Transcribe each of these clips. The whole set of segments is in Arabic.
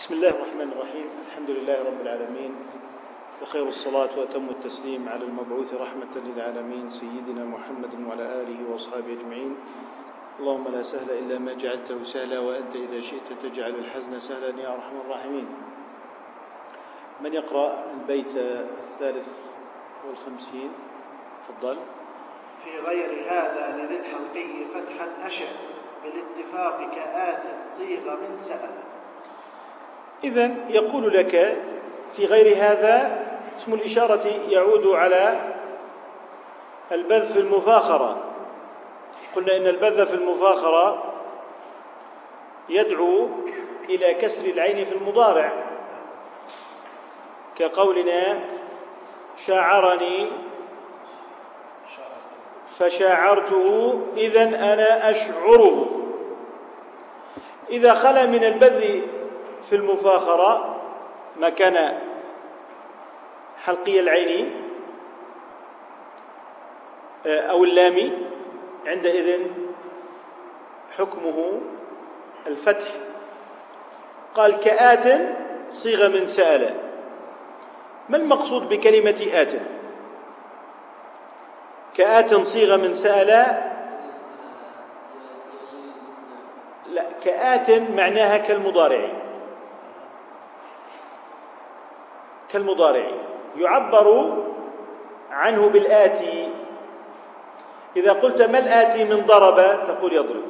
بسم الله الرحمن الرحيم. الحمد لله رب العالمين. وخير الصلاة وأتم التسليم على المبعوث رحمة للعالمين سيدنا محمد وعلى آله وأصحابه أجمعين. اللهم لا سهل إلا ما جعلته سهلا وأنت إذا شئت تجعل الحزن سهلا يا أرحم الراحمين. من يقرأ البيت الثالث والخمسين؟ تفضل. في غير هذا لذي الحلقي فتحا أشع بالاتفاق كآت صيغ من سأل. إذا يقول لك في غير هذا اسم الإشارة يعود على البذ في المفاخرة. قلنا إن البذ في المفاخرة يدعو إلى كسر العين في المضارع. كقولنا شاعرني فشاعرته إذا أنا أشعره. إذا خلا من البذ في المفاخرة مكان حلقي العين آه، أو اللام عندئذ حكمه الفتح. قال كآت صيغة من سأل. ما المقصود بكلمة آت؟ كآت صيغة من سأل. لا كآت معناها كالمضارع. كالمضارع. يعبر عنه بالآتي. إذا قلت ما الآتي من ضرب تقول يضرب.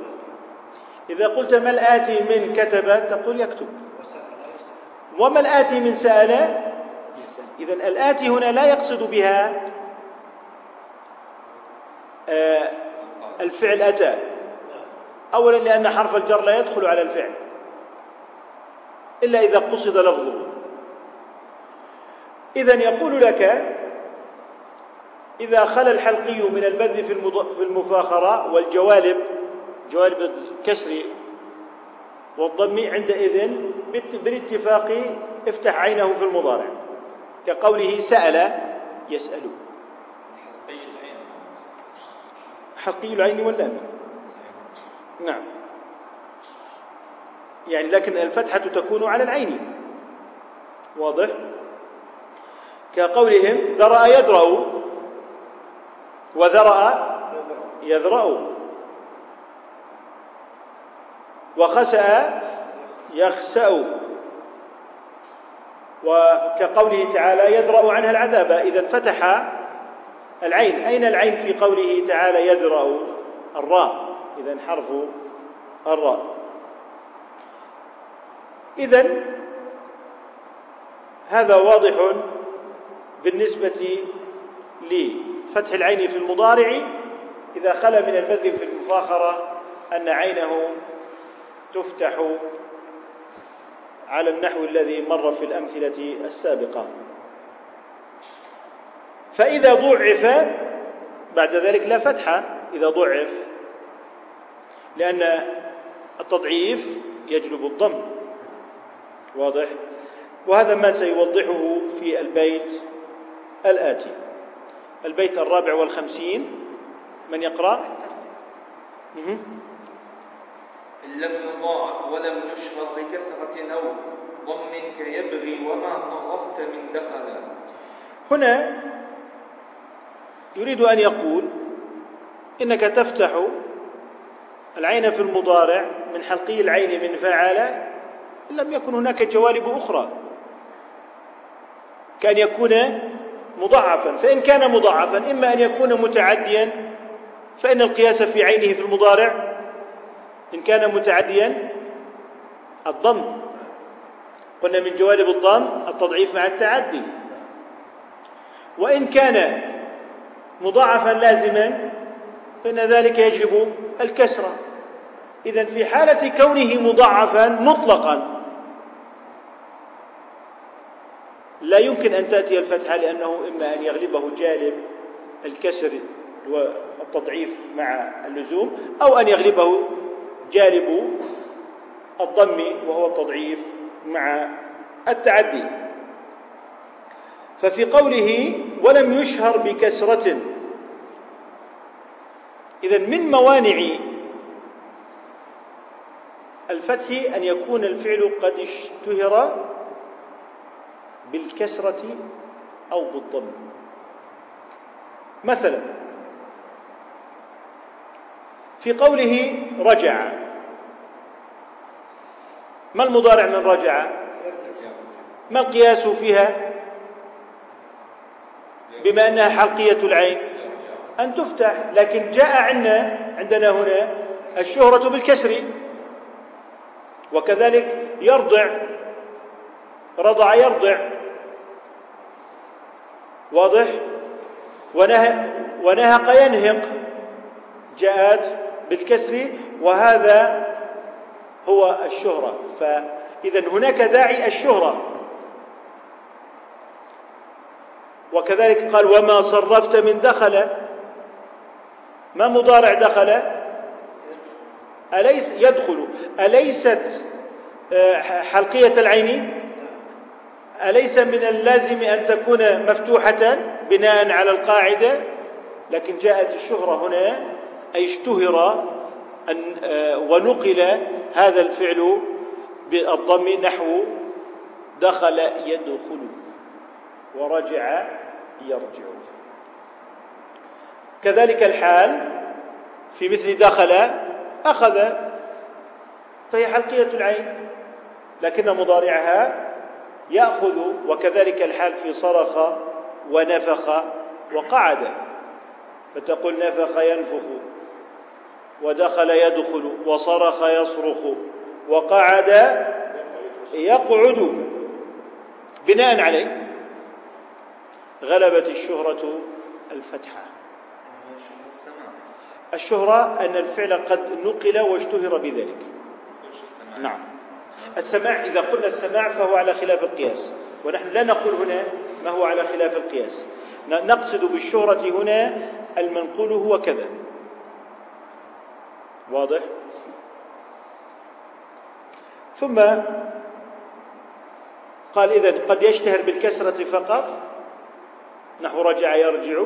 إذا قلت ما الآتي من كتب تقول يكتب. وما الآتي من سأل؟ إذا الآتي هنا لا يقصد بها آه، الفعل أتى. أولا لأن حرف الجر لا يدخل على الفعل إلا إذا قصد لفظه. إذا يقول لك إذا خلا الحلقي من البذ في المفاخرة والجوالب جوالب الكسر والضم عندئذ بالاتفاق افتح عينه في المضارع. كقوله سأل يسأل. حلقي العين واللام نعم. يعني لكن الفتحة تكون على العين. واضح؟ كقولهم ذرأ يدرأ وذرأ يذرأ. وخسأ يخسأ وكقوله تعالى يدرأ عنها العذاب. إذا فتح العين. أين العين في قوله تعالى يدرأ الراء. إذا حرف الراء. إذا هذا واضح بالنسبة لفتح العين في المضارع إذا خلا من البذل في المفاخرة أن عينه تفتح على النحو الذي مر في الأمثلة السابقة. فإذا ضعف بعد ذلك لا فتح إذا ضعف لأن التضعيف يجلب الضم. واضح؟ وهذا ما سيوضحه في البيت الآتي. البيت الرابع والخمسين. من يقرأ؟ لم يضاعف ولم يشهر بكثرة أو ضم كيبغي وما صرفت من دخل. هنا يريد أن يقول إنك تفتح العين في المضارع من حلقي العين من فعل لم يكن هناك جوانب أخرى. كأن يكون مضاعفا. فإن كان مضاعفا إما أن يكون متعديا فإن القياس في عينه في المضارع. إن كان متعديا الضم. قلنا من جوانب الضم التضعيف مع التعدي. وإن كان مضاعفا لازما فإن ذلك يجب الكسرة. إذا في حالة كونه مضاعفا مطلقا لا يمكن أن تأتي الفتحة لأنه إما أن يغلبه جالب الكسر والتضعيف مع اللزوم أو أن يغلبه جالب الضم وهو التضعيف مع التعدي. ففي قوله ولم يشهر بكسرة. إذا من موانع الفتح أن يكون الفعل قد اشتهر بالكسرة أو بالضم. مثلا في قوله رجع. ما المضارع من رجع؟ ما القياس فيها؟ بما أنها حلقية العين. أن تفتح لكن جاء عندنا عندنا هنا الشهرة بالكسر. وكذلك يرضع رضع يرضع. واضح؟ ونهق ونهق ينهق. جاءت بالكسر وهذا هو الشهرة. فإذا هناك داعي الشهرة. وكذلك قال وما صرفت من دخل. ما مضارع دخل؟ أليس يدخل؟ أليست آه، حلقية العين؟ أليس من اللازم أن تكون مفتوحة بناء على القاعدة؟ لكن جاءت الشهرة هنا أي اشتهر أن آه، ونقل هذا الفعل بالضم نحو دخل يدخل ورجع يرجع. كذلك الحال في مثل دخل أخذ فهي حلقية العين لكن مضارعها يأخذ وكذلك الحال في صرخ ونفخ وقعد. فتقول نفخ ينفخ ودخل يدخل وصرخ يصرخ وقعد يقعد. بناء عليه غلبت الشهرة الفتحة. الشهرة أن الفعل قد نقل واشتهر بذلك. نعم. السماع إذا قلنا السماع فهو على خلاف القياس. ونحن لا نقول هنا ما هو على خلاف القياس. نقصد بالشهرة هنا المنقول هو كذا. واضح؟ ثم قال إذا قد يشتهر بالكسرة فقط نحو رجع يرجع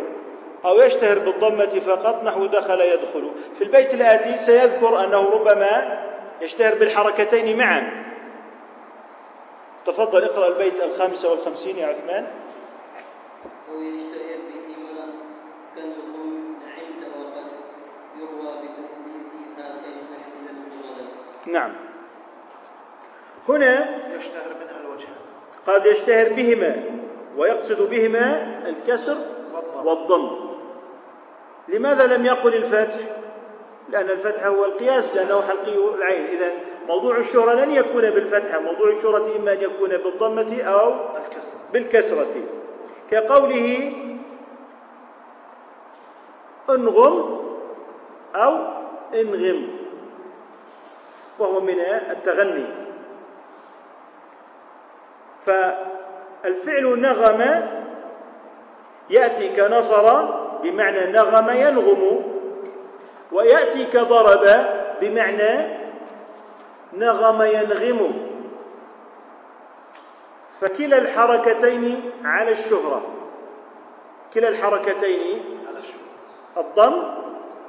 أو يشتهر بالضمة فقط نحو دخل يدخل. في البيت الآتي سيذكر أنه ربما يشتهر بالحركتين معا. تفضل اقرأ البيت الخامسة والخمسين يا عثمان. أو يشتهر بهما كالقم نعمت وقد يروى بتحديثها كجنح إلى نعم. هنا يشتهر منها الوجه. قد يشتهر بهما ويقصد بهما الكسر والضم. لماذا لم يقل الفتح؟ لأن الفتح هو القياس لأنه حلقي العين. إذا موضوع الشهرة لن يكون بالفتحة موضوع الشهرة إما أن يكون بالضمة أو بالكسرة. كقوله انغم أو انغم وهو من التغني. فالفعل نغم يأتي كنصر بمعنى نغم ينغم ويأتي كضرب بمعنى نغم ينغم. فكلا الحركتين على الشهرة. كلا الحركتين على الشهرة الضم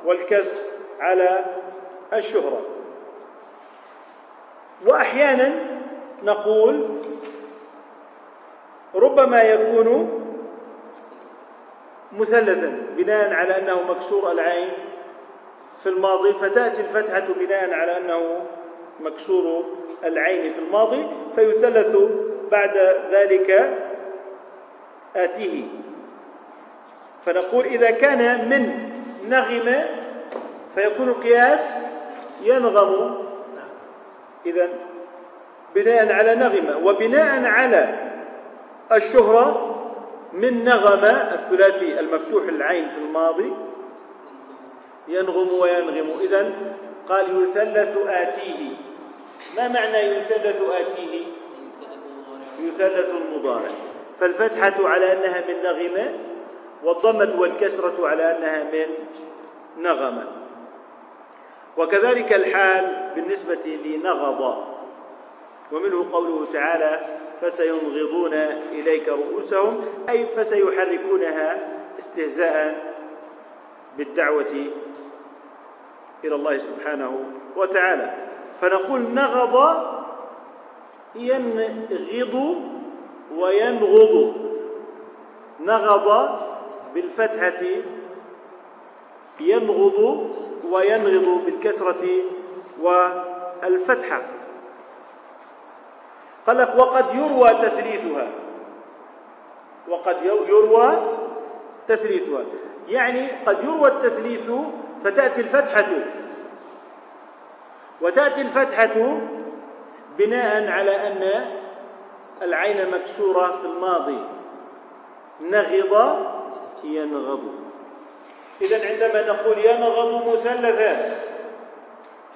والكسر على الشهرة. وأحيانا نقول ربما يكون مثلثا بناء على أنه مكسور العين في الماضي فتأتي الفتحة بناء على أنه مكسور العين في الماضي فيثلث بعد ذلك آتيه. فنقول إذا كان من نغم فيكون القياس ينغم. إذا بناء على نغم وبناء على الشهرة من نغم الثلاثي المفتوح العين في الماضي ينغم وينغم. إذا قال يثلث آتيه. ما معنى يثلث آتيه؟ يثلث المضارع. فالفتحة على أنها من نغم والضمة والكسرة على أنها من نغم وكذلك الحال بالنسبة لنغض. ومنه قوله تعالى فسينغضون إليك رؤوسهم أي فسيحركونها استهزاء بالدعوة إلى الله سبحانه وتعالى. فنقول نغض ينغض وينغض. نغض بالفتحة ينغض وينغض بالكسرة والفتحة. قال لك وقد يروى تثليثها. وقد يروى تثليثها. يعني قد يروى التثليث فتأتي الفتحة. وتأتي الفتحة بناء على أن العين مكسورة في الماضي. نغض ينغض. إذا عندما نقول ينغض مثلثا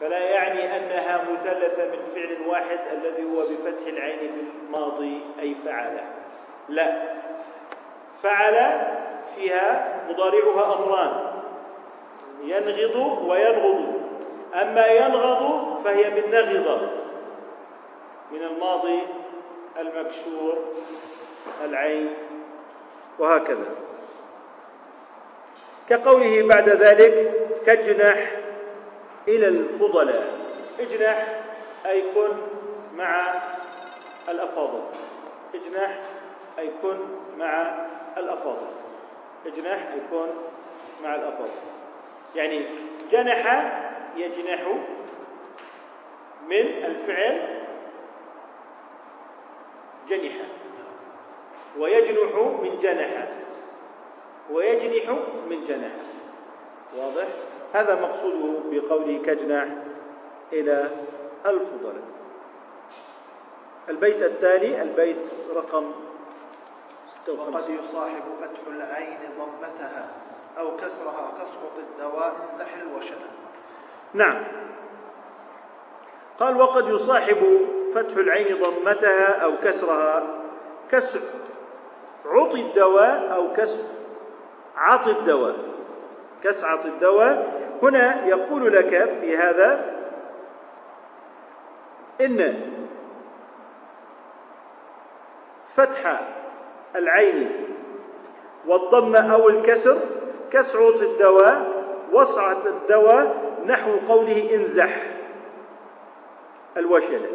فلا يعني أنها مثلثة من فعل واحد الذي هو بفتح العين في الماضي أي فعل. لا. فعل فيها مضارعها أمران. ينغض وينغض. أما ينغض فهي من نغض من الماضي المكسور العين وهكذا. كقوله بعد ذلك كجنح إلى الفضلاء. اجنح أي كن مع الأفاضل. اجنح أي كن مع الأفاضل. اجنح أي كن مع الأفاضل. يعني جنح يجنح من الفعل جنح. ويجنح من جنح. ويجنح من جنح. واضح؟ هذا مقصوده بقوله كجنح إلى الفضل البيت التالي البيت رقم 56 وقد يصاحب فتح العين ضمتها أو كسرها كسقط الدواء انزح الوشنة نعم. قال وقد يصاحب فتح العين ضمتها أو كسرها كسر. عطي الدواء أو كسر. عطي الدواء. كسعة الدواء. هنا يقول لك في هذا إن فتح العين والضم أو الكسر كسعة الدواء وسعة الدواء نحو قوله انزح. الوشلة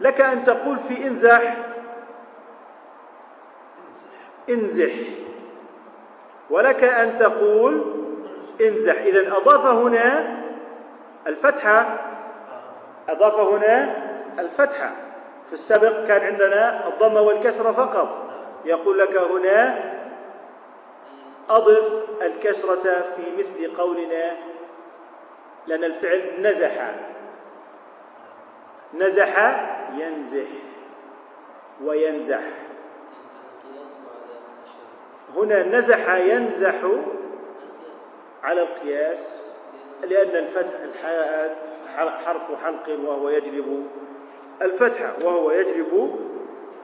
لك أن تقول في انزح. انزح. ولك أن تقول انزح. إذا أضاف هنا الفتحة أضاف هنا الفتحة في السابق كان عندنا الضم والكسرة فقط. يقول لك هنا أضف الكسرة في مثل قولنا لأن الفعل نزح. نزح ينزح وينزح. هنا نزح ينزح على القياس لأن الفتح الحاء حرف حلق وهو يجلب الفتحة وهو يجلب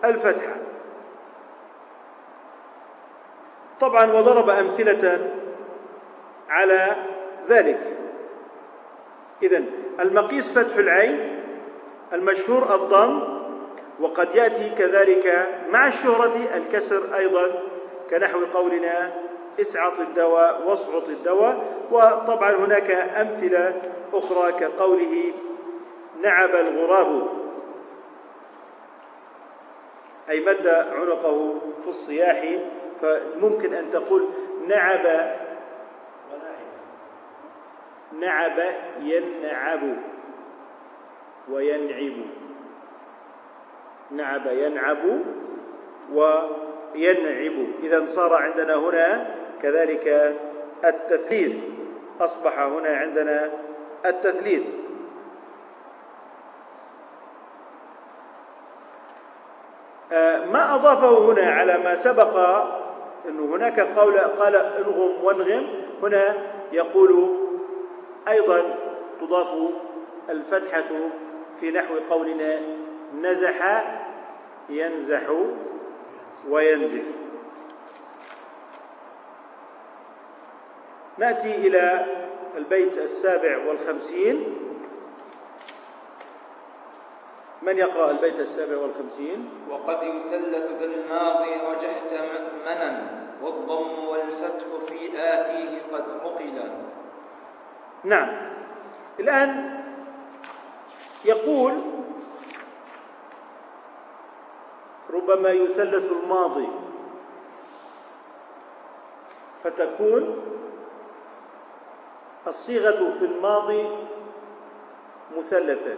الفتحة طبعا وضرب أمثلة على ذلك. إذا المقيس فتح العين المشهور الضم وقد يأتي كذلك مع الشهرة الكسر أيضا كنحو قولنا إسعط الدواء واصعط الدواء وطبعا هناك أمثلة أخرى كقوله نعب الغراب. أي مد عنقه في الصياح فممكن أن تقول نعب نعب ينعب وينعب. نعب ينعب وينعب. إذا صار عندنا هنا كذلك التثليث. أصبح هنا عندنا التثليث. آه، ما أضافه هنا على ما سبق أنه هناك قول قال انغم وانغم. هنا يقول أيضا تضاف الفتحة في نحو قولنا نزح ينزح وينزح. نأتي إلى البيت السابع والخمسين. من يقرأ البيت السابع والخمسين؟ وقد يثلث ذا الماضي رجحت منا والضم والفتح في آتيه قد عقلا نعم. الآن يقول ربما يثلث الماضي فتكون الصيغة في الماضي مثلثة.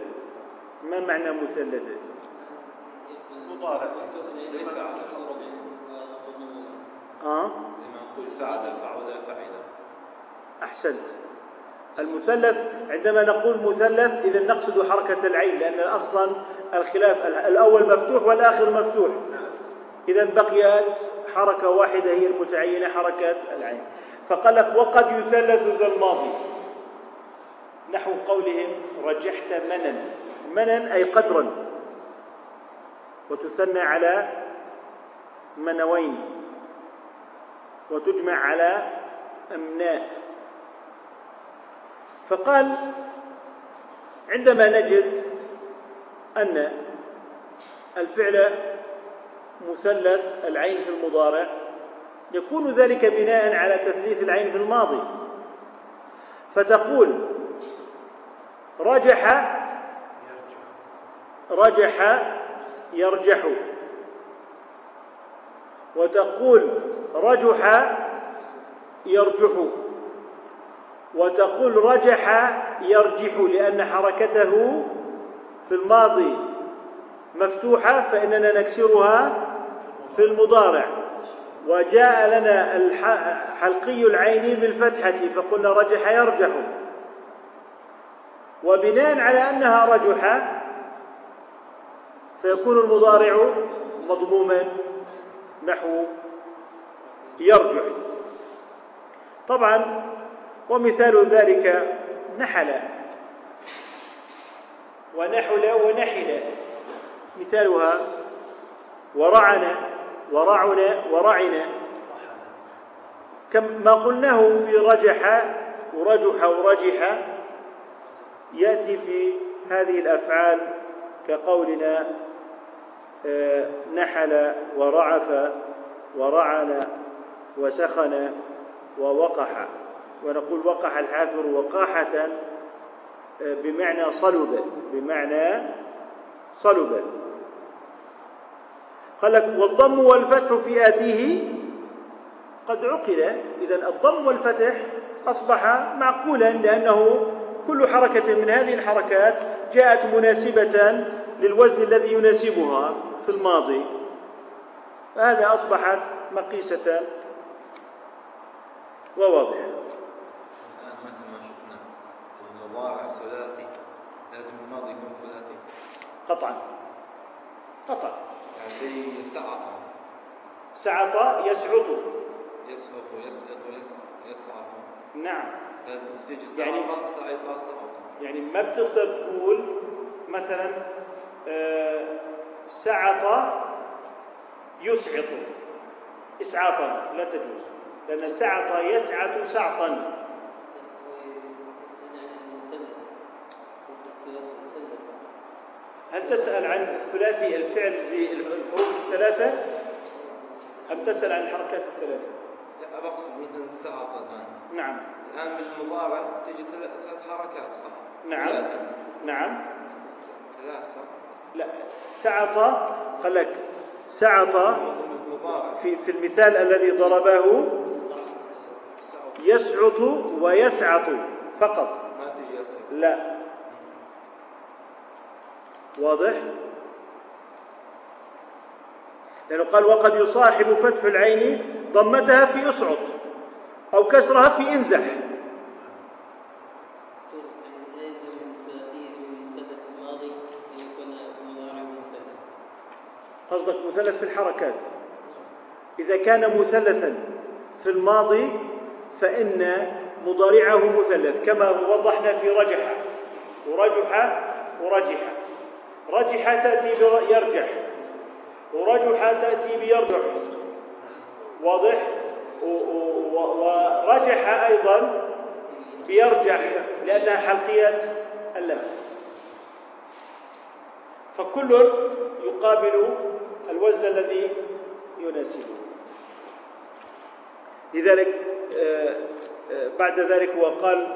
ما معنى مثلثة؟ مضارع. آه؟ فعل فعل فعل. أحسنت. المثلث عندما نقول مثلث إذا نقصد حركة العين لأن أصلا الخلاف الأول مفتوح والآخر مفتوح. إذا بقيت حركة واحدة هي المتعينة حركة العين. فقال لك وقد يثلث ذا الماضي. نحو قولهم رجحت منن. منن أي قدرا. وتثنى على منوين. وتجمع على أمناء. فقال عندما نجد أن الفعل مثلث العين في المضارع يكون ذلك بناء على تثليث العين في الماضي فتقول رجح رجح يرجح وتقول رجح يرجح. وتقول رجح يرجح لأن حركته في الماضي مفتوحة فإننا نكسرها في المضارع. وجاء لنا حلقي العين بالفتحة فقلنا رجح يرجح. وبناء على أنها رجح فيكون المضارع مضموما نحو يرجح. طبعا ومثال ذلك نحل. ونحل ونحل. مثالها ورعن ورعن ورعن كما قلناه في رجح ورجح ورجح يأتي في هذه الأفعال كقولنا آه، نحل ورعف ورعن وسخن ووقح. ونقول وقح الحافر وقاحة آه، بمعنى صلب بمعنى صلب. قال لك والضم والفتح في آتيه قد عقل إذا الضم والفتح أصبح معقولا لأنه كل حركة من هذه الحركات جاءت مناسبة للوزن الذي يناسبها في الماضي. فهذا أصبحت مقيسة وواضحة الآن مثل ما شفنا المضارع ثلاثي لازم الماضي يكون ثلاثي قطعا. قطعا. يعني سعط. سعط يسعط. يسعط يسعط يسعط. نعم. يعني- سعط سعط يعني ما بتقدر تقول مثلا آه، سعط يسعط. إسعاطا لا تجوز. لأن سعط يسعط سعطا. هل تسأل عن الثلاثي الفعل بالحروف الثلاثة؟ أم تسأل عن الحركات الثلاثة؟ لا بقصد مثلا سعط الآن. نعم. الآن بالمضارع تيجي ثلاث حركات صح؟ نعم. ثلاثة. نعم. ثلاث صح؟ لا. سعط قال لك سعط في في المثال الذي ضربه سعط يسعط ويسعط فقط. ما يسعط لا. واضح؟ لأنه قال وقد يصاحب فتح العين ضمتها في اصعد أو كسرها في انزح. قصدك مثلث في الحركات. إذا كان مثلثا في الماضي فإن مضارعه مثلث كما وضحنا في رجح. ورجح ورجح. رجح تأتي بيرجح ورجح تأتي بيرجح. واضح؟ ورجح أيضا بيرجح لأنها حلقية اللام فكل يقابل الوزن الذي يناسبه. لذلك آه، آه، بعد ذلك هو قال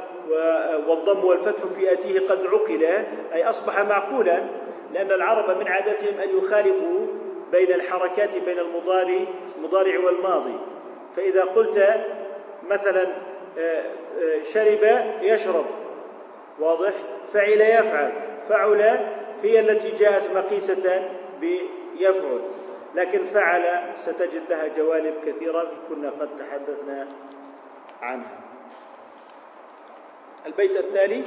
والضم والفتح في آتيه قد عقل أي أصبح معقولا لأن العرب من عادتهم أن يخالفوا بين الحركات بين المضارع المضارع والماضي. فإذا قلت مثلا آه، آه، شرب يشرب. واضح؟ فعل يفعل. فعل هي التي جاءت مقيسة بيفعل. لكن فعل ستجد لها جوانب كثيرة كنا قد تحدثنا عنها. البيت التالي؟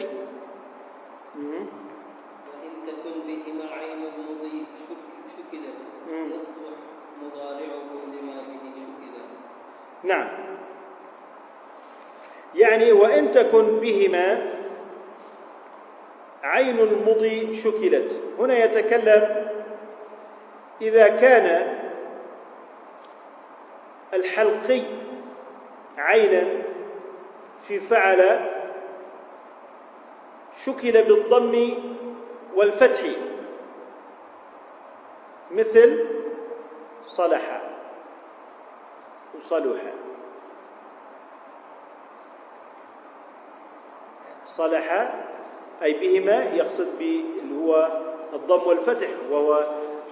وإن تكن بهما عين المضي شكلت يصلح نعم. يعني وإن تكن بهما عين المضي شكلت. هنا يتكلم إذا كان الحلقي عينا في فعل شكل بالضم والفتح. مثل صلح وصلح صلح أي بهما يقصد اللي هو الضم والفتح وهو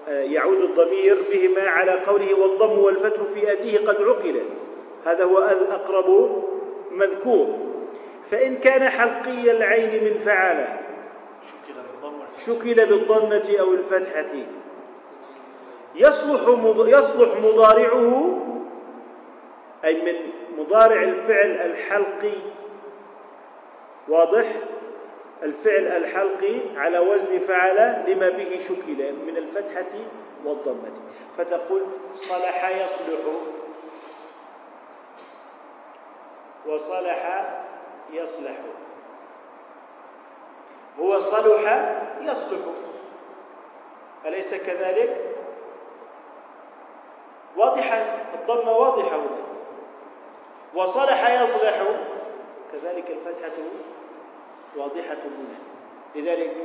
آه، يعود الضمير بهما على قوله والضم والفتح في آتيه قد عقل. هذا هو أقرب مذكور. فإن كان حلقي العين من فعل شكل بالضمة أو الفتحة. يصلح يصلح مضارعه أي من مضارع الفعل الحلقي. واضح؟ الفعل الحلقي على وزن فعل لما به شكل من الفتحة والضمة. فتقول صلح يصلح. وصلح يصلح. هو صلح يصلح. أليس كذلك؟ واضحة الضمة واضحة هنا. وصلح يصلح كذلك الفتحة واضحة هنا. لذلك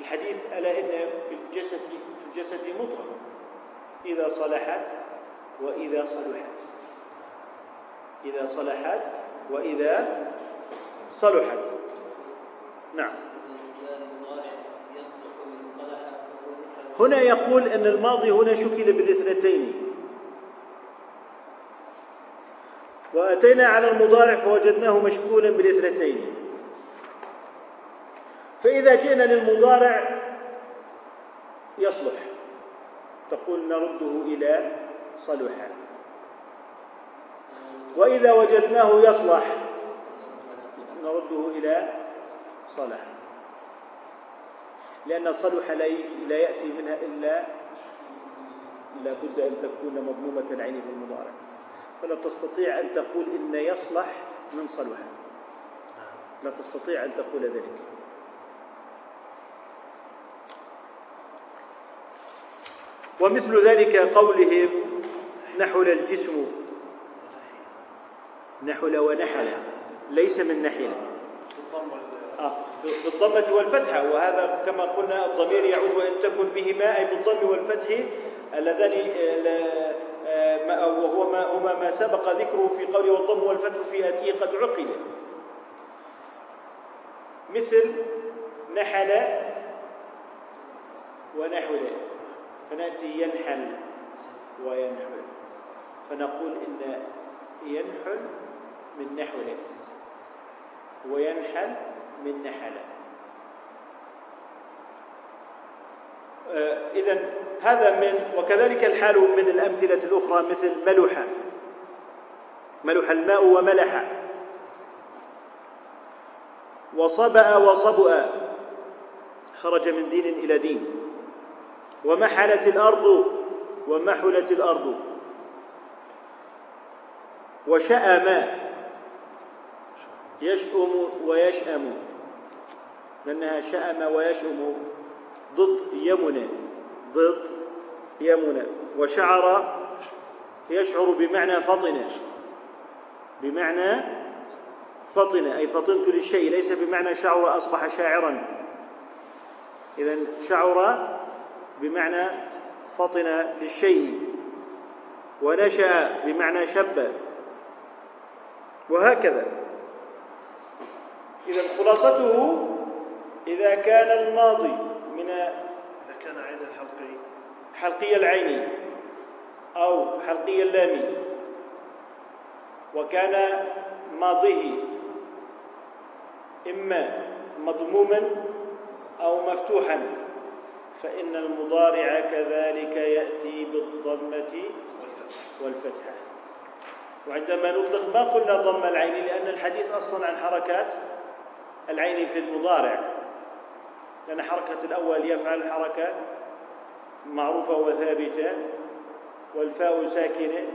الحديث ألا إن في الجسد في الجسد مضغة إذا صلحت وإذا صلحت. إذا صلحت وإذا صلحت. نعم. هنا يقول أن الماضي هنا شكل بالإثنتين. وأتينا على المضارع فوجدناه مشكولا بالاثنتين. فإذا جئنا للمضارع يصلح. تقول نرده إلى صلح. وإذا وجدناه يصلح نرده إلى صلح. لأن صلح لا, لا يأتي منها إلا لابد أن تكون مضمومة العين في المضارع. فلا تستطيع أن تقول إن يصلح من صلح. لا تستطيع أن تقول ذلك. ومثل ذلك قولهم نحل الجسم. نحل ونحل. ليس من نحل. آه بالضمة والفتحة وهذا كما قلنا الضمير يعود وإن تكن بهما أي بالضم والفتح اللذان آه، وهو ما هما ما سبق ذكره في قوله والضم والفتح في آتيه قد عقل. مثل نحل ونحل فنأتي ينحل وينحل. فنقول إن ينحل من نحل وينحل من نحل. إذا هذا من وكذلك الحال من الأمثلة الأخرى مثل ملح ملح الماء وملح. وصبأ وصبؤ. خرج من دين إلى دين. ومحلت الأرض ومحلت الأرض. وشأم. يشأم ويشأم. لأنها شأم ويشأم ضد يمنى ضد يمنى. وشعر يشعر بمعنى فطن بمعنى فطن أي فطنت للشيء ليس بمعنى شعر أصبح شاعرا. إذا شعر بمعنى فطن للشيء. ونشأ بمعنى شب. وهكذا. إذا خلاصته إذا كان الماضي. من إذا كان عين الحلقي. حلقي العين أو حلقي اللام وكان ماضيه إما مضموما أو مفتوحا فإن المضارع كذلك يأتي بالضمة والفتحة. وعندما نطلق ما قلنا ضم العين لأن الحديث أصلا عن حركات العين في المضارع. لأن حركة الأول يفعل حركة معروفة وثابتة والفاء ساكنة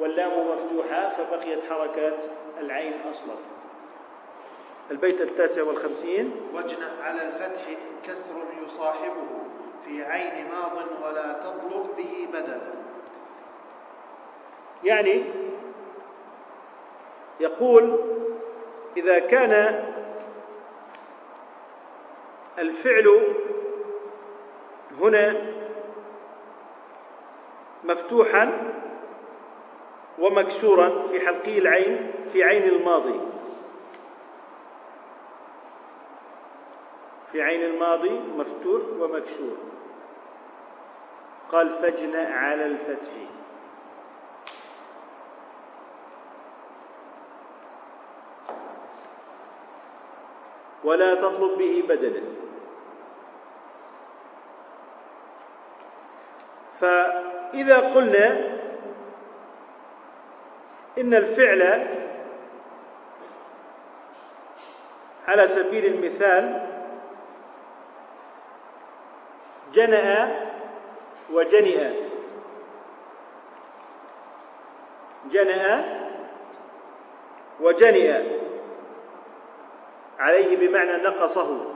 واللام مفتوحة فبقيت حركات العين أصلا. البيت التاسع والخمسين. واجنأ على الفتح كسر يصاحبه في عين ماض ولا تطلب به بدلا. يعني يقول إذا كان الفعل هنا مفتوحا ومكسورا في حلقي العين في عين الماضي. في عين الماضي مفتوح ومكسور. قال فاجنأ على الفتح. ولا تطلب به بدلا. فإذا قلنا إن الفعل على سبيل المثال جنأ وجنئ. جنأ وجنئ. عليه بمعنى نقصه.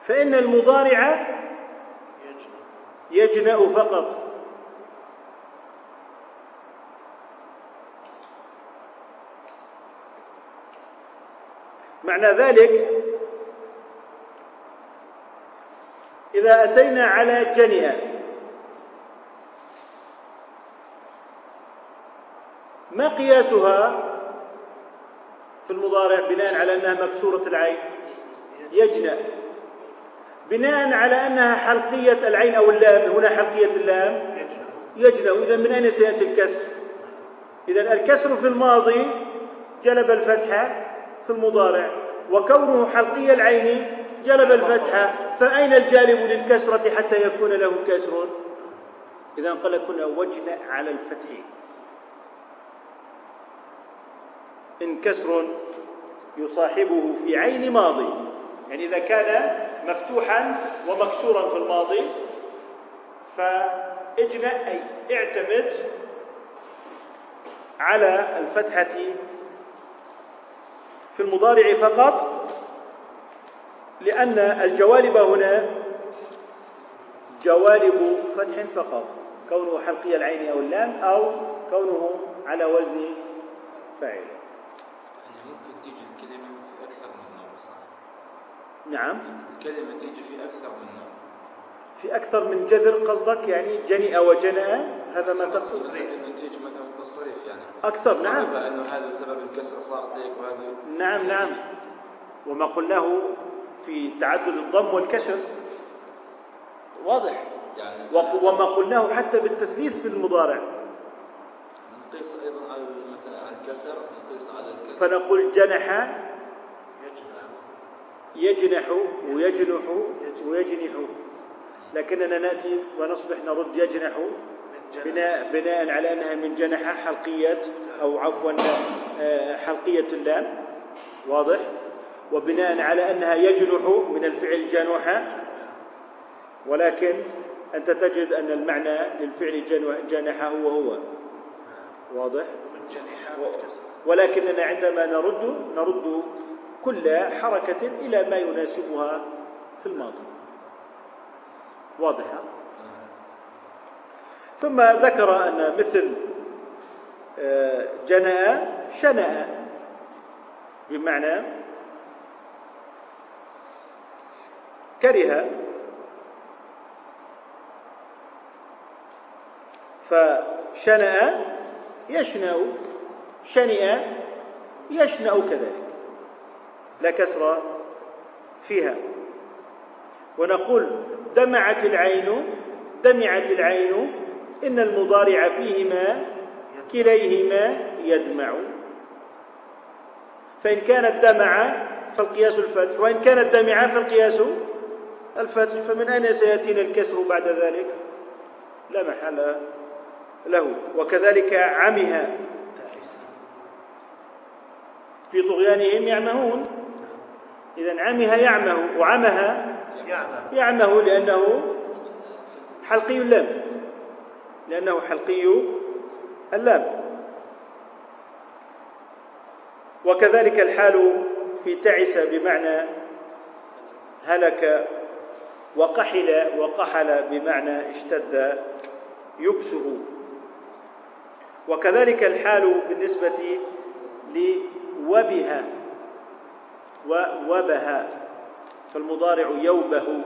فإن المضارع يجنأ فقط. معنى ذلك إذا أتينا على جنئ ما قياسها في المضارع بناء على أنها مكسورة العين؟ يجنأ بناء على أنها حلقية العين أو اللام هنا حلقية اللام. يجنأ إذا من أين سيأتي الكسر؟ إذا الكسر في الماضي جلب الفتحة في المضارع وكونه حلقي العين جلب الفتحة فأين الجالب للكسرة حتى يكون له كسر؟ إذا قال كنا وجن على الفتح. إن كسر يصاحبه في عين ماضي يعني إذا كان مفتوحا ومكسورا في الماضي. فاجنأ أي اعتمد على الفتحة في المضارع فقط لأن الجوالب هنا جوالب فتح فقط كونه حلقي العين أو اللام أو كونه على وزن فاعل. يعني ممكن تيجي الكلمة في أكثر من نوع صح؟ نعم. الكلمة تيجي في أكثر من نوع. في أكثر من جذر قصدك يعني جنئ وجنأ؟ هذا ما تقصد. ممكن تيجي مثلا بالصريف يعني. أكثر نعم. أنه هذا سبب الكسر صارت هيك وهذا نعم نعم. وما قلناه في تعدد الضم والكسر. واضح. يعني وما قلناه حتى بالتثليث في المضارع. نقيس أيضا على مثلا على الكسر نقيس على الكسر. فنقول جنح يجنح ويجنح ويجنح. لكننا نأتي ونصبح نرد يجنح بناء بناء على أنها من جنح حلقية أو عفوا آه، حلقية اللام واضح؟ وبناء على أنها يجنح من الفعل جنح ولكن أنت تجد أن المعنى للفعل جنح- هو هو. واضح؟ ولكننا عندما نرد نرد كل حركة إلى ما يناسبها في الماضي. واضحة؟ ثم ذكر أن مثل آه، جنأ شنأ. بمعنى كره. فشنأ يشنأ شنئ يشنأ كذلك. لا كسر فيها. ونقول دمعت العين دمعت العين إن المضارع فيهما كليهما يدمع. فإن كانت دمع فالقياس الفتح وإن كانت دمع فالقياس الفتح. فمن أين سيأتينا الكسر بعد ذلك؟ لا محل له. وكذلك عمها. في طغيانهم يعمهون. إذا عمها يعمه وعمها يعمه لأنه حلقي اللام. لأنه حلقي اللام. وكذلك الحال في تعس بمعنى هلك وقحل وقحل بمعنى اشتد يبسه. وكذلك الحال بالنسبة لوبها. ووبها فالمضارع يوبه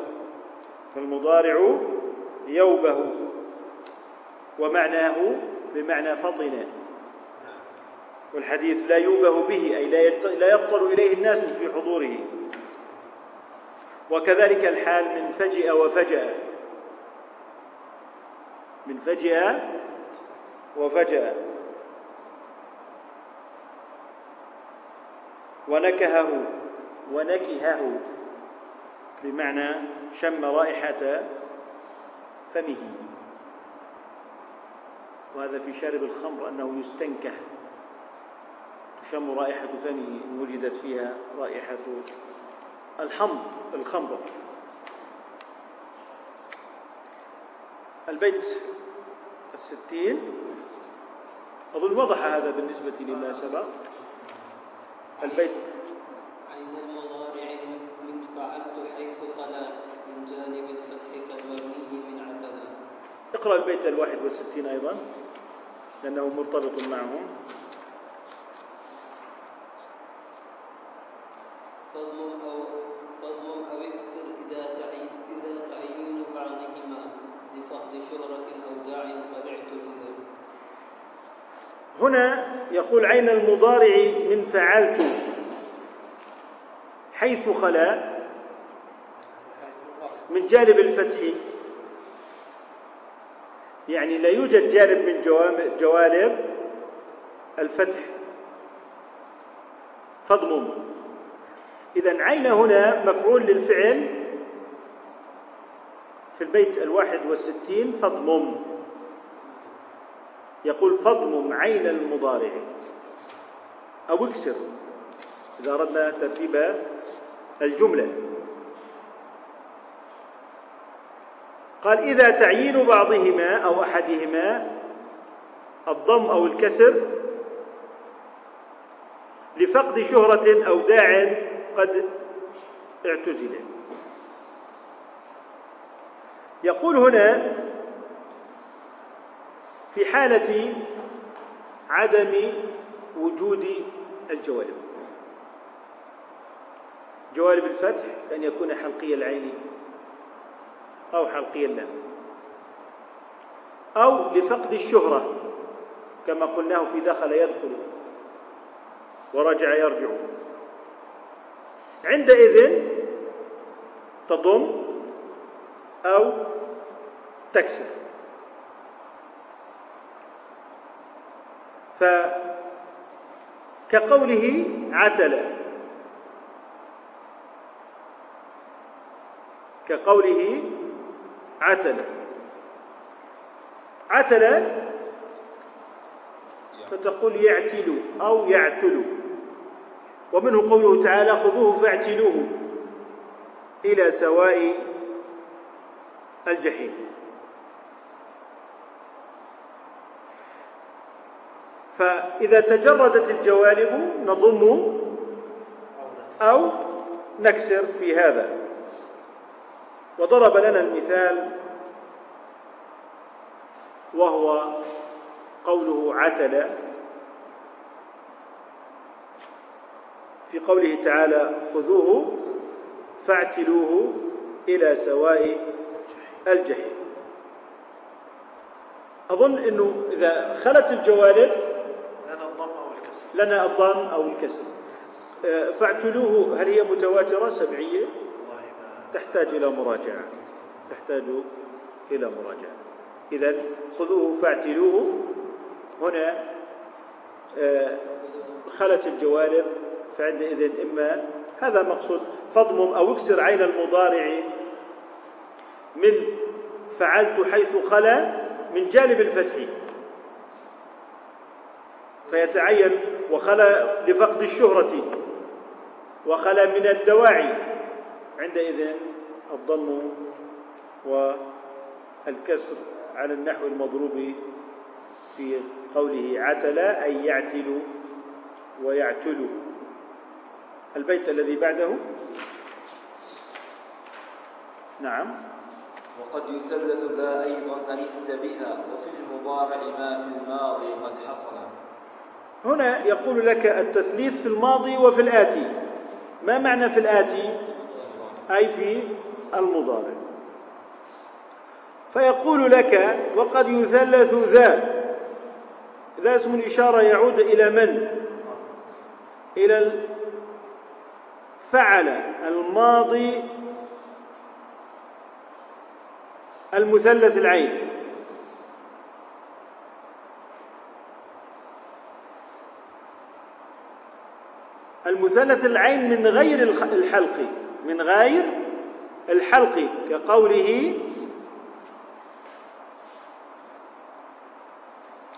فالمضارع يوبه ومعناه بمعنى فطن والحديث لا يوبه به أي لا يفطر إليه الناس في حضوره. وكذلك الحال من فجئ وفجأ. من فجئ وفجأ. ونكهه. ونكهه. بمعنى شم رائحة فمه. وهذا في شارب الخمر أنه يستنكه. تشم رائحة فمه. إن وجدت فيها رائحة الحمض الخمر. البيت الستين. أظن وضح هذا بالنسبة لما سبق. البيت اقرأ البيت الواحد والستين أيضا لأنه مرتبط معهم. أو أو إذا تعين إذا تعين بعضهما لفقد شهرة أو داع قد اعتزل هنا يقول عين المضارع من فعلت حيث خلا من جانب الفتح. يعني لا يوجد جانب من جوانب- الفتح. فضم إذا عين هنا مفعول للفعل في البيت الواحد والستين فضمم يقول فضمم عين المضارع. أو اكسر إذا أردنا ترتيب الجملة. قال إذا تعيين بعضهما أو أحدهما الضم أو الكسر لفقد شهرة أو داع قد اعتزل. يقول هنا في حالة عدم وجود الجوانب. جوانب الفتح أن يكون حلقي العين أو حلقي اللام أو لفقد الشهرة كما قلناه في دخل يدخل ورجع يرجع. عندئذ تضم أو تكسر. فكقوله عتل كقوله عتل عتل فتقول يعتل أو يعتل ومنه قوله تعالى خذوه فاعتلوه إلى سواء الجحيم. فإذا تجردت الجوانب نضم أو نكسر في هذا. وضرب لنا المثال وهو قوله عتل في قوله تعالى خذوه فاعتلوه إلى سواء الجحيم. أظن أنه إذا خلت الجوانب لنا الضم أو الكسر. لنا الضم أو الكسر. آه، فاعتلوه هل هي متواترة سبعية؟ والله ما تحتاج إلى مراجعة. تحتاج إلى مراجعة. إذا خذوه فاعتلوه. هنا آه، خلت الجوانب فعندئذ إما هذا مقصود فضمم أو اكسر عين المضارع من فعلت حيث خلا من جانب الفتح. فيتعين وخلا لفقد الشهرة وخلا من الدواعي. عندئذ الضم والكسر على النحو المضروب في قوله عتل أي يعتل ويعتل. البيت الذي بعده؟ نعم. وقد يثلث ذا أيضا أنست بها وفي المضارع ما في الماضي قد حصل. هنا يقول لك التثليث في الماضي وفي الآتي. ما معنى في الآتي؟ أي في المضارع. فيقول لك وقد يثلث ذا. ذا اسم الإشارة يعود إلى من؟ إلى فعل الماضي المثلث العين. المثلث العين من غير الحلق. من غير الحلق كقوله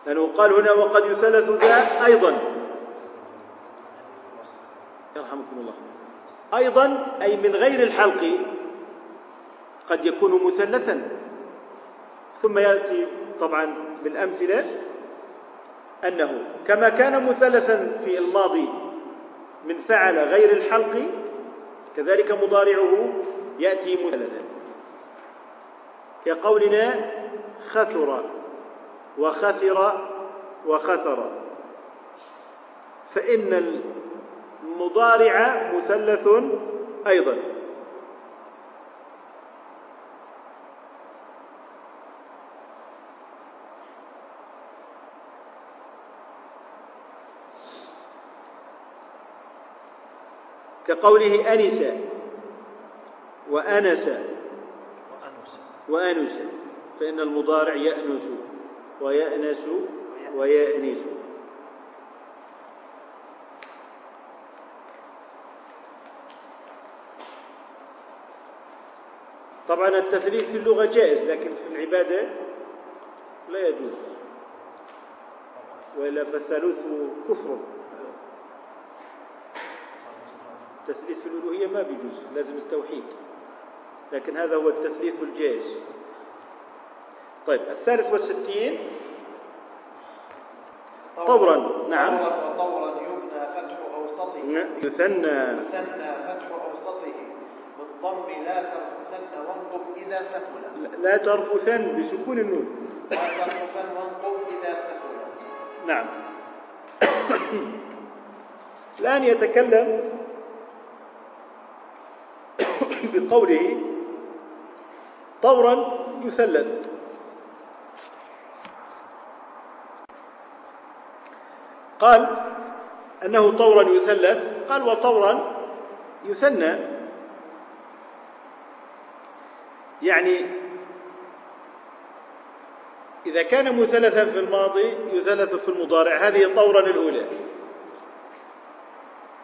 لأنه قال هنا وقد يثلث ذا أيضا. يرحمكم الله. أيضا أي من غير الحلق قد يكون مثلثا. ثم يأتي طبعا بالأمثلة أنه كما كان مثلثا في الماضي من فعل غير الحلق كذلك مضارعه يأتي مثلثا كقولنا خثر وخثر وخثر فإن المضارع مثلث أيضا. كقوله أنس وأنس وأنس فإن المضارع يأنس ويأنس ويأنس. طبعا التثليث في اللغة جائز لكن في العبادة لا يجوز. وإلا فالثالوث كفر. التثليث في الألوهية ما بيجوز لازم التوحيد. لكن هذا هو التثليث الجائز. طيب الثالث والستين. طورا نعم. طورا وطورا يبنى فتح أوسطه. يثنى. مثنى فتح أوسطه. بالضم لا ترفثن وانقب إذا سكن لا ترفثن بسكون النون. لا ترفثن وانقب إذا سكن نعم. الآن يتكلم بقوله طورا يثلث. قال أنه طورا يثلث. قال وطورا يثنى. يعني إذا كان مثلثا في الماضي يثلث في المضارع. هذه طورا الأولى.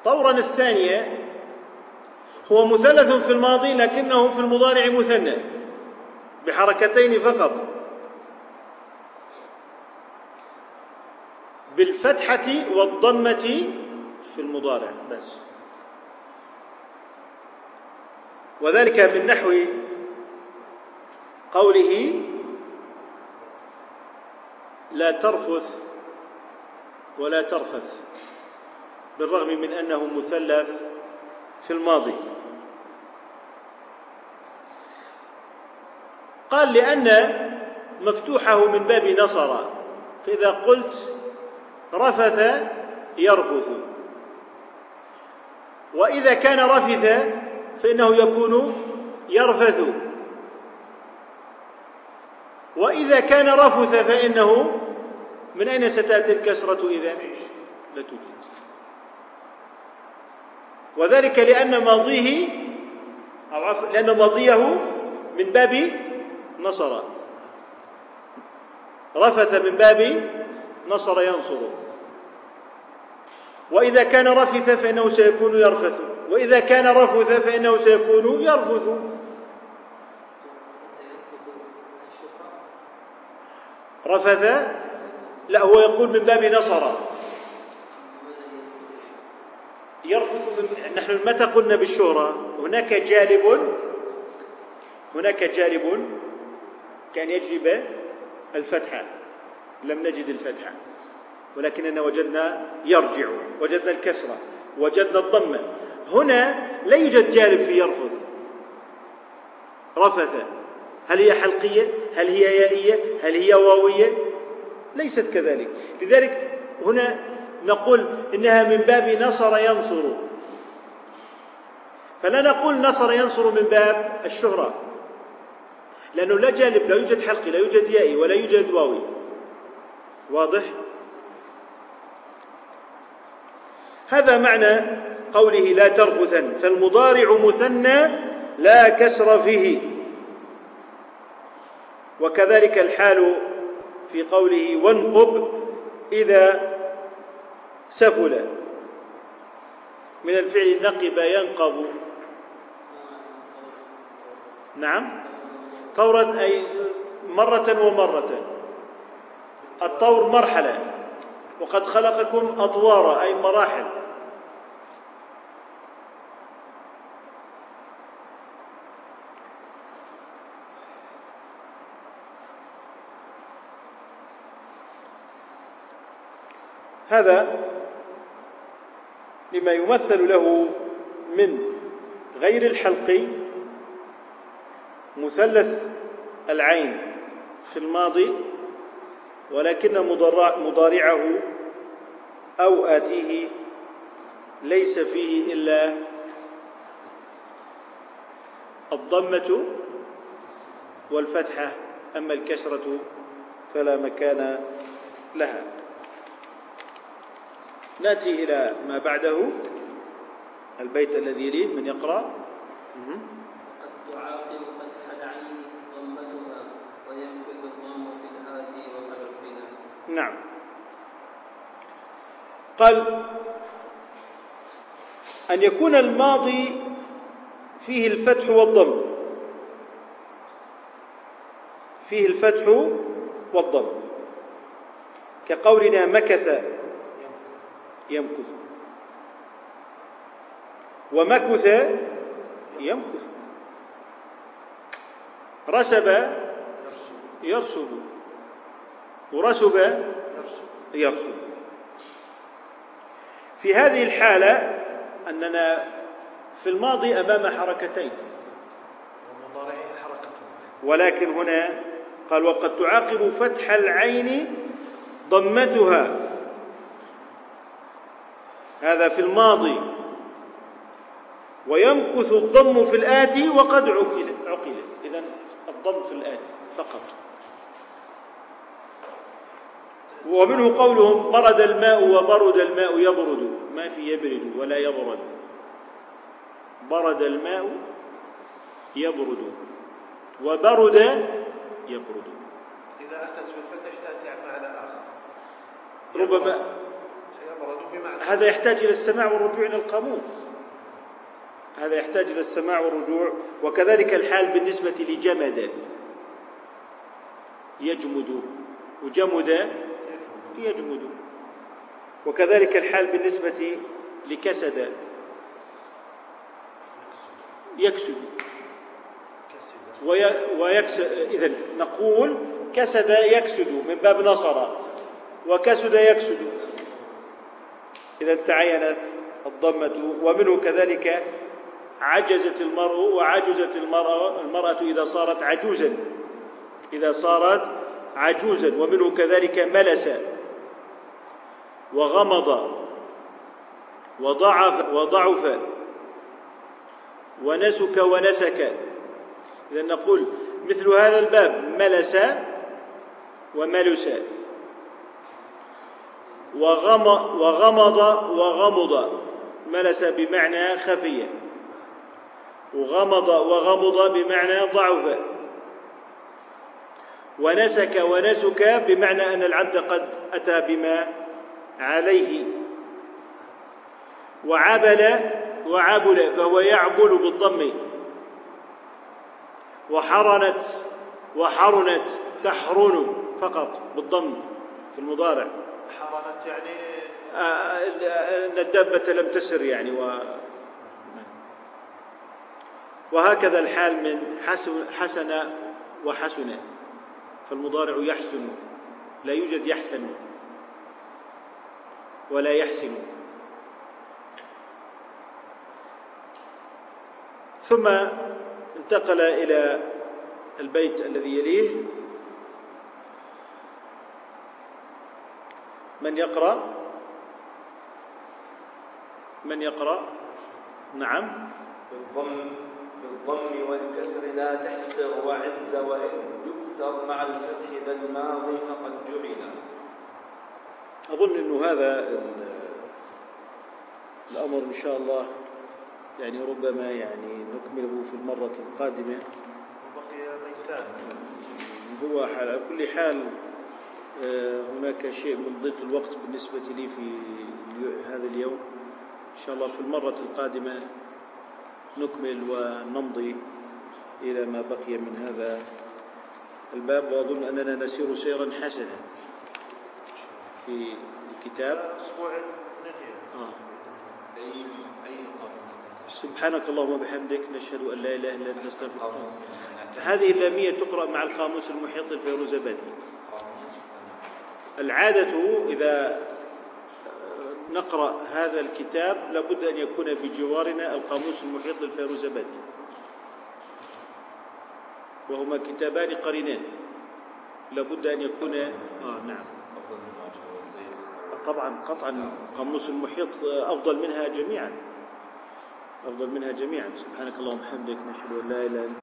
طورا الثانية هو مثلث في الماضي لكنه في المضارع مثنى بحركتين فقط. بالفتحة والضمة في المضارع بس. وذلك من نحو قوله لا ترفث ولا ترفث بالرغم من أنه مثلث في الماضي. قال لأن مفتوحه من باب نصر فإذا قلت رفث يرفث. وإذا كان رفث فإنه يكون يرفث. وإذا كان رفث فإنه من أين ستأتي الكسرة إذا لا توجد. وذلك لأن ماضيه أو عفوا لأن ماضيه من باب نصر. رفث من باب نصر ينصر وإذا كان رفث فإنه سيكون يرفث. وإذا كان رفث فإنه سيكون يرفث. رفث؟ لا هو يقول من باب نصر. يرفث نحن متى قلنا بالشهرة؟ هناك جالب هناك جالب كان يجلب الفتحة. لم نجد الفتحة. ولكننا وجدنا يرجع وجدنا الكسرة وجدنا الضمة هنا لا يوجد جالب في يرفث رفث. هل هي حلقية؟ هل هي يائية؟ هل هي واوية؟ ليست كذلك. لذلك هنا نقول إنها من باب نصر ينصر. فلا نقول نصر ينصر من باب الشهرة. لأنه لا جانب لا يوجد حلقي لا يوجد يائي ولا يوجد واوي. واضح؟ هذا معنى قوله لا ترفثا فالمضارع مثنى لا كسر فيه. وكذلك الحال في قوله وانقب إذا سفل. من الفعل نقب ينقب. نعم؟ طورا أي مرة ومرة. الطور مرحلة. وقد خلقكم أطوارا أي مراحل. هذا لما يمثل له من غير الحلق مثلث العين في الماضي ولكن مضارعه أو آتيه ليس فيه إلا الضمة والفتحة أما الكسرة فلا مكان لها. نأتي إلى ما بعده. البيت الذي يليه من يقرأ. قد تعاقب فتح العين ضمتها وينكث الضم في الآتي وقد نعم. قال أن يكون الماضي فيه الفتح والضم. فيه الفتح والضم. كقولنا مكث يمكث. ومكث يمكث. رسب يرسب. ورسب يرسب. في هذه الحالة أننا في الماضي أمام حركتين. ولكن هنا قال وقد تعاقب فتح العين ضمتها. هذا في الماضي. ويمكث الضم في الآتي وقد عقل عقل. إذا الضم في الآتي فقط. ومنه قولهم برد الماء وبرد الماء يبرد. ما في يبرد ولا يبرد. برد الماء يبرد وبرد يبرد. إذا أتت بالفتح تأتي معنى آخر. ربما يبرد بمعنى. هذا يحتاج إلى السماع والرجوع إلى القاموس. هذا يحتاج إلى السماع والرجوع وكذلك الحال بالنسبة لجمد. يجمد وجمد يجمد. وكذلك الحال بالنسبة لكسد. يكسد. ويكسد إذا نقول كسد يكسد من باب نصر. وكسد يكسد. إذا تعينت الضمة. ومنه كذلك عجزت المرء وعجزت المرأة المرأة إذا صارت عجوزا. إذا صارت عجوزا. ومنه كذلك ملس. وغمض وضعف وضعف ونسك ونسك. إذا نقول مثل هذا الباب ملس وملس. وغم وغمض وغمض. ملس بمعنى خفي. وغمض وغمض بمعنى ضعف. ونسك ونسك بمعنى أن العبد قد أتى بما عليه وعبل وعبل فهو يعبل بالضم. وحرنت وحرنت تحرن فقط بالضم في المضارع. حرنت يعني؟ آه، إن الدابة لم تسر يعني و وهكذا الحال من حسن حسن وحسن فالمضارع يحسن لا يوجد يحسن. ولا يحسن. ثم انتقل إلى البيت الذي يليه. من يقرأ؟ من يقرأ؟ نعم. بالضم بالضم والكسر لا تحقر وعز وإن يكسر مع الفتح ذا الماضي فقد جعل. أظن أنه هذا ال- الأمر إن شاء الله يعني ربما يعني نكمله في المرة القادمة. بقي بيتان هو على كل حال آه، هناك شيء من ضيق الوقت بالنسبة لي في هذا اليوم. إن شاء الله في المرة القادمة نكمل ونمضي إلى ما بقي من هذا الباب وأظن أننا نسير سيرا حسنا. في الكتاب؟ أسبوع نجي. آه. أي أي قاموس سبحانك اللهم وبحمدك نشهد أن لا إله إلا أنت نستغفرك قاموس هذه اللامية تقرأ مع القاموس المحيط الفيروزبادي قاموس العادة إذا نقرأ هذا الكتاب لابد أن يكون بجوارنا القاموس المحيط للفيروزبادي وهما كتابان قرينان لابد أن يكون آه نعم أفضل من عشر وسيل طبعا قطعا قاموس المحيط أفضل منها جميعا. أفضل منها جميعا. سبحانك اللهم وبحمدك نشهد أن لا إله إلا أنت.